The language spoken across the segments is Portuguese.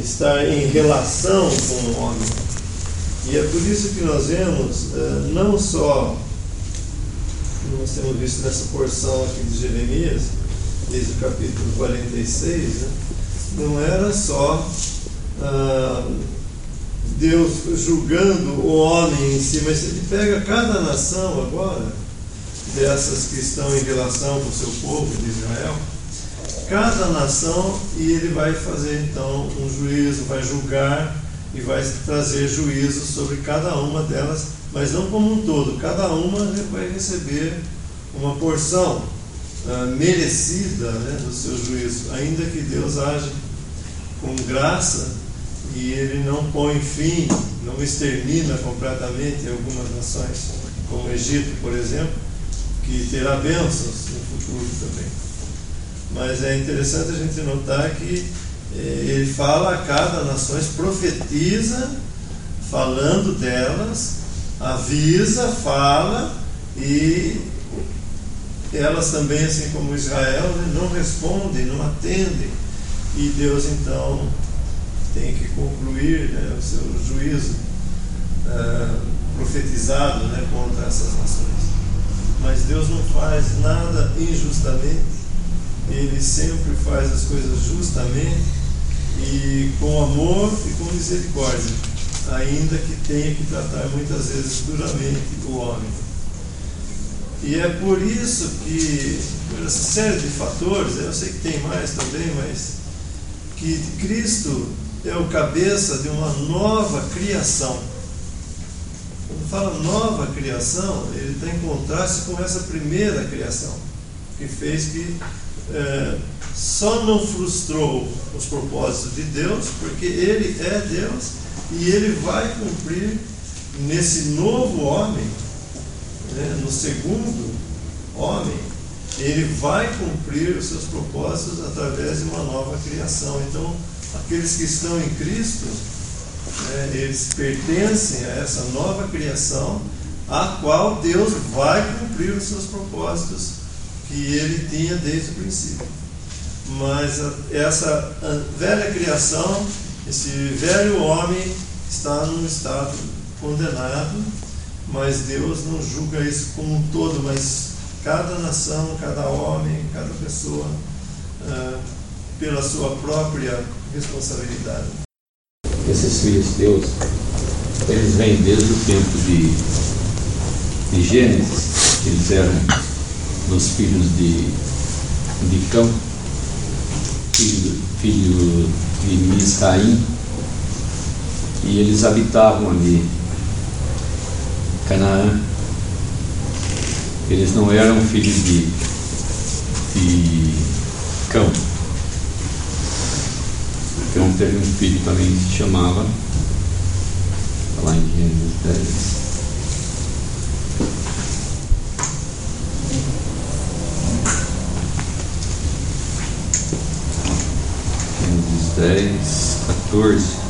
estar em relação com o homem. E é por isso que nós vemos, uh, não só, nós temos visto nessa porção aqui de Jeremias, desde o capítulo 46, né? não era só uh, Deus julgando o homem em si, mas ele pega cada nação agora, dessas que estão em relação com o seu povo de Israel, cada nação e ele vai fazer então um juízo, vai julgar e vai trazer juízo sobre cada uma delas, mas não como um todo, cada uma vai receber uma porção uh, merecida né, do seu juízo, ainda que Deus age com graça e ele não põe fim, não extermina completamente algumas nações, como o Egito, por exemplo, que terá bênçãos no futuro também. Mas é interessante a gente notar que eh, ele fala a cada nação, profetiza, falando delas, avisa, fala e elas também, assim como Israel, né, não respondem, não atendem. E Deus então tem que concluir né, o seu juízo uh, profetizado né, contra essas nações. Mas Deus não faz nada injustamente ele sempre faz as coisas justamente e com amor e com misericórdia, ainda que tenha que tratar muitas vezes duramente o homem. E é por isso que, por essa série de fatores, eu sei que tem mais também, mas que Cristo é o cabeça de uma nova criação. Quando fala nova criação, ele está em contraste com essa primeira criação, que fez que é, só não frustrou os propósitos de Deus, porque Ele é Deus e Ele vai cumprir nesse novo homem, né, no segundo homem, Ele vai cumprir os seus propósitos através de uma nova criação. Então, aqueles que estão em Cristo, né, eles pertencem a essa nova criação, a qual Deus vai cumprir os seus propósitos que ele tinha desde o princípio. Mas essa velha criação, esse velho homem, está num estado condenado, mas Deus não julga isso como um todo, mas cada nação, cada homem, cada pessoa, uh, pela sua própria responsabilidade. Esses filhos de Deus, eles vêm desde o tempo de, de Gênesis, eles eram dos filhos de, de Cão, filho, filho de Misraim, e eles habitavam ali Canaã. Eles não eram filhos de, de Cão. Cão teve um filho também que se chamava, lá em Gênesis 10. 10, 14.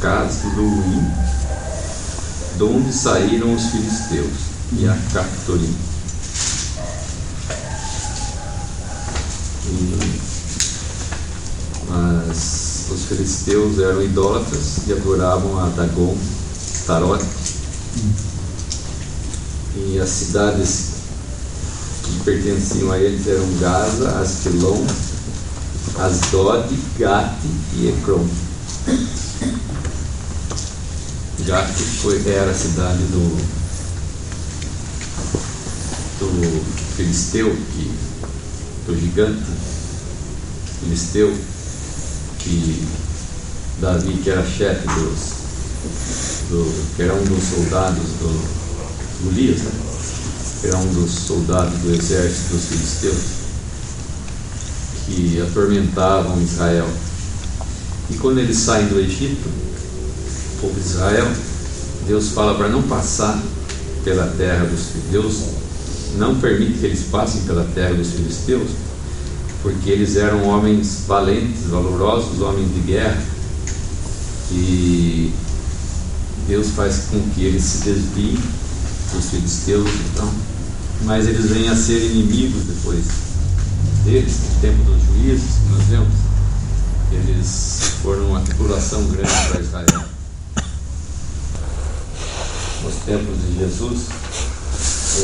Casluim, de onde saíram os filisteus, e a Captorim. Mas os filisteus eram idólatras e adoravam a Dagon, Tarote. E as cidades que pertenciam a eles eram Gaza, Askelon, Asdod, Gate e Ecrom. Gato foi, era a cidade do, do Filisteu, que, do gigante Filisteu, que Davi, que era chefe dos, do, que era um dos soldados do Golias, né? era um dos soldados do exército dos filisteus, que atormentavam Israel. E quando eles saem do Egito, o povo de Israel, Deus fala para não passar pela terra dos Deus não permite que eles passem pela terra dos filisteus, porque eles eram homens valentes, valorosos, homens de guerra, e Deus faz com que eles se desviem dos filisteus, então, mas eles vêm a ser inimigos depois deles, no tempo dos juízes que nós vemos, eles foram uma tribulação grande para Israel. Nos tempos de Jesus,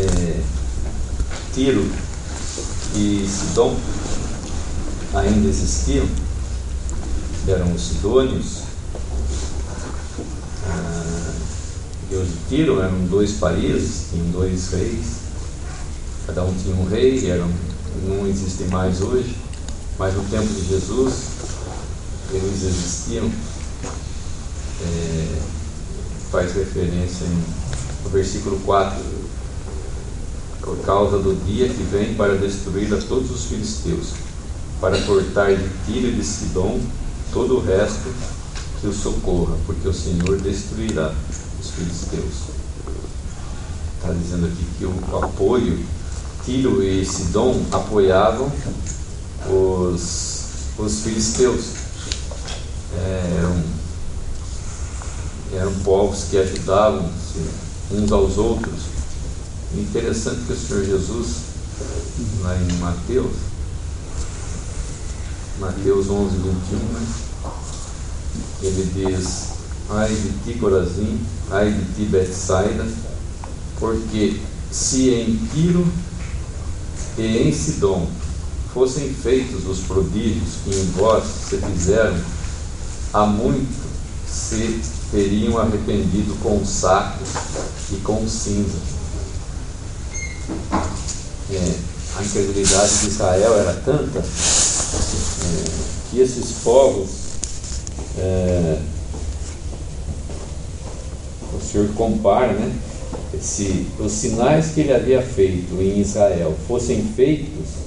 é, Tiro e Sidom ainda existiam, eram os sidônios. Ah, Deus de Tiro eram dois países, tinham dois reis, cada um tinha um rei, eram, não existem mais hoje, mas no tempo de Jesus eles existiam. É, faz referência no versículo 4 por causa do dia que vem para destruir a todos os filisteus, para cortar de Tiro e de Sidom todo o resto que o socorra, porque o Senhor destruirá os filisteus. Está dizendo aqui que o apoio, Tiro e Sidom apoiavam os, os filisteus. É, eram, eram povos que ajudavam uns aos outros. Interessante que o Senhor Jesus, lá em Mateus, Mateus 11, 21, né? ele diz: Ai de ti, Corazim, ai de ti, Betsaida, porque se em Tiro e em Sidom fossem feitos os prodígios que em vós se fizeram, há muito se teriam arrependido com saco e com cinza. É, a incredulidade de Israel era tanta é, que esses povos, é, o Senhor compara, né? Se os sinais que ele havia feito em Israel fossem feitos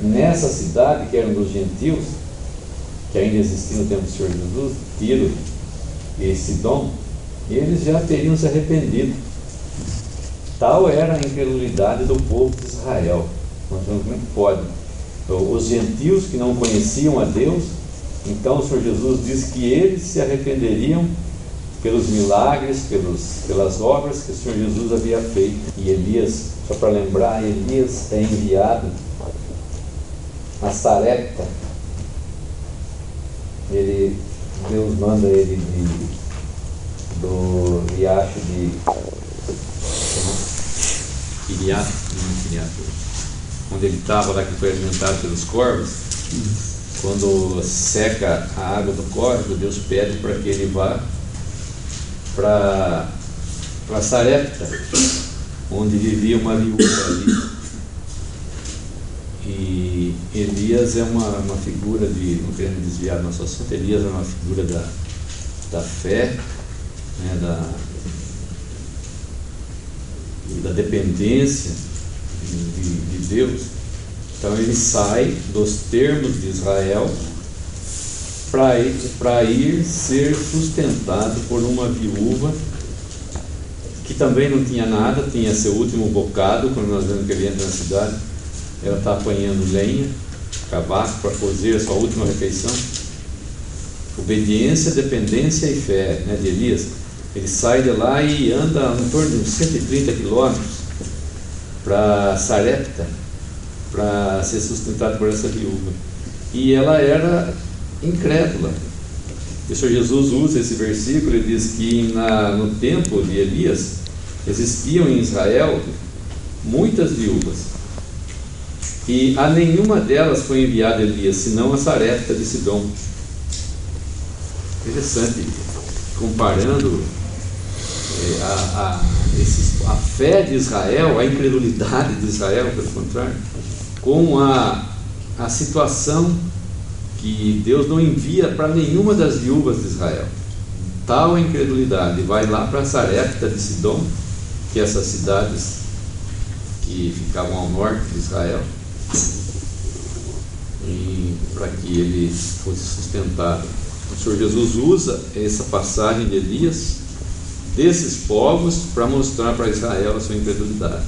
nessa cidade, que eram dos gentios, que ainda existia no tempo do Senhor Jesus, Tiro e Sidom, eles já teriam se arrependido. Tal era a incredulidade do povo de Israel. Nós vemos como é pode. Os gentios que não conheciam a Deus, então o Senhor Jesus diz que eles se arrependeriam pelos milagres, pelos, pelas obras que o Senhor Jesus havia feito. E Elias, só para lembrar, Elias é enviado a Sarepta. Ele, Deus manda ele de, do riacho de Iriato, onde ele estava lá que foi alimentado pelos corvos. Quando seca a água do córrego, Deus pede para que ele vá para Sarepta, onde vivia uma viúva ali. E Elias é uma, uma figura de, não querendo desviar do nosso assunto, Elias é uma figura da, da fé, né, da, da dependência de, de, de Deus. Então ele sai dos termos de Israel para ir, ser sustentado por uma viúva que também não tinha nada, tinha seu último bocado, quando nós vemos que ele entra na cidade, ela está apanhando lenha, cavaco para fazer a sua última refeição. Obediência, dependência e fé né, de Elias. Ele sai de lá e anda em torno de uns 130 quilômetros para Sarepta, para ser sustentado por essa viúva. E ela era incrédula. O Senhor Jesus usa esse versículo e diz que na, no tempo de Elias existiam em Israel muitas viúvas. E a nenhuma delas foi enviada Elias, senão a Sarepta de Sidom. Interessante, comparando é, a, a, esses, a fé de Israel, a incredulidade de Israel, pelo contrário, com a, a situação que Deus não envia para nenhuma das viúvas de Israel. Tal incredulidade vai lá para Sarepta de Sidom, que é essas cidades que ficavam ao norte de Israel, para que ele fosse sustentado. O Senhor Jesus usa essa passagem de Elias desses povos para mostrar para Israel a sua incredulidade.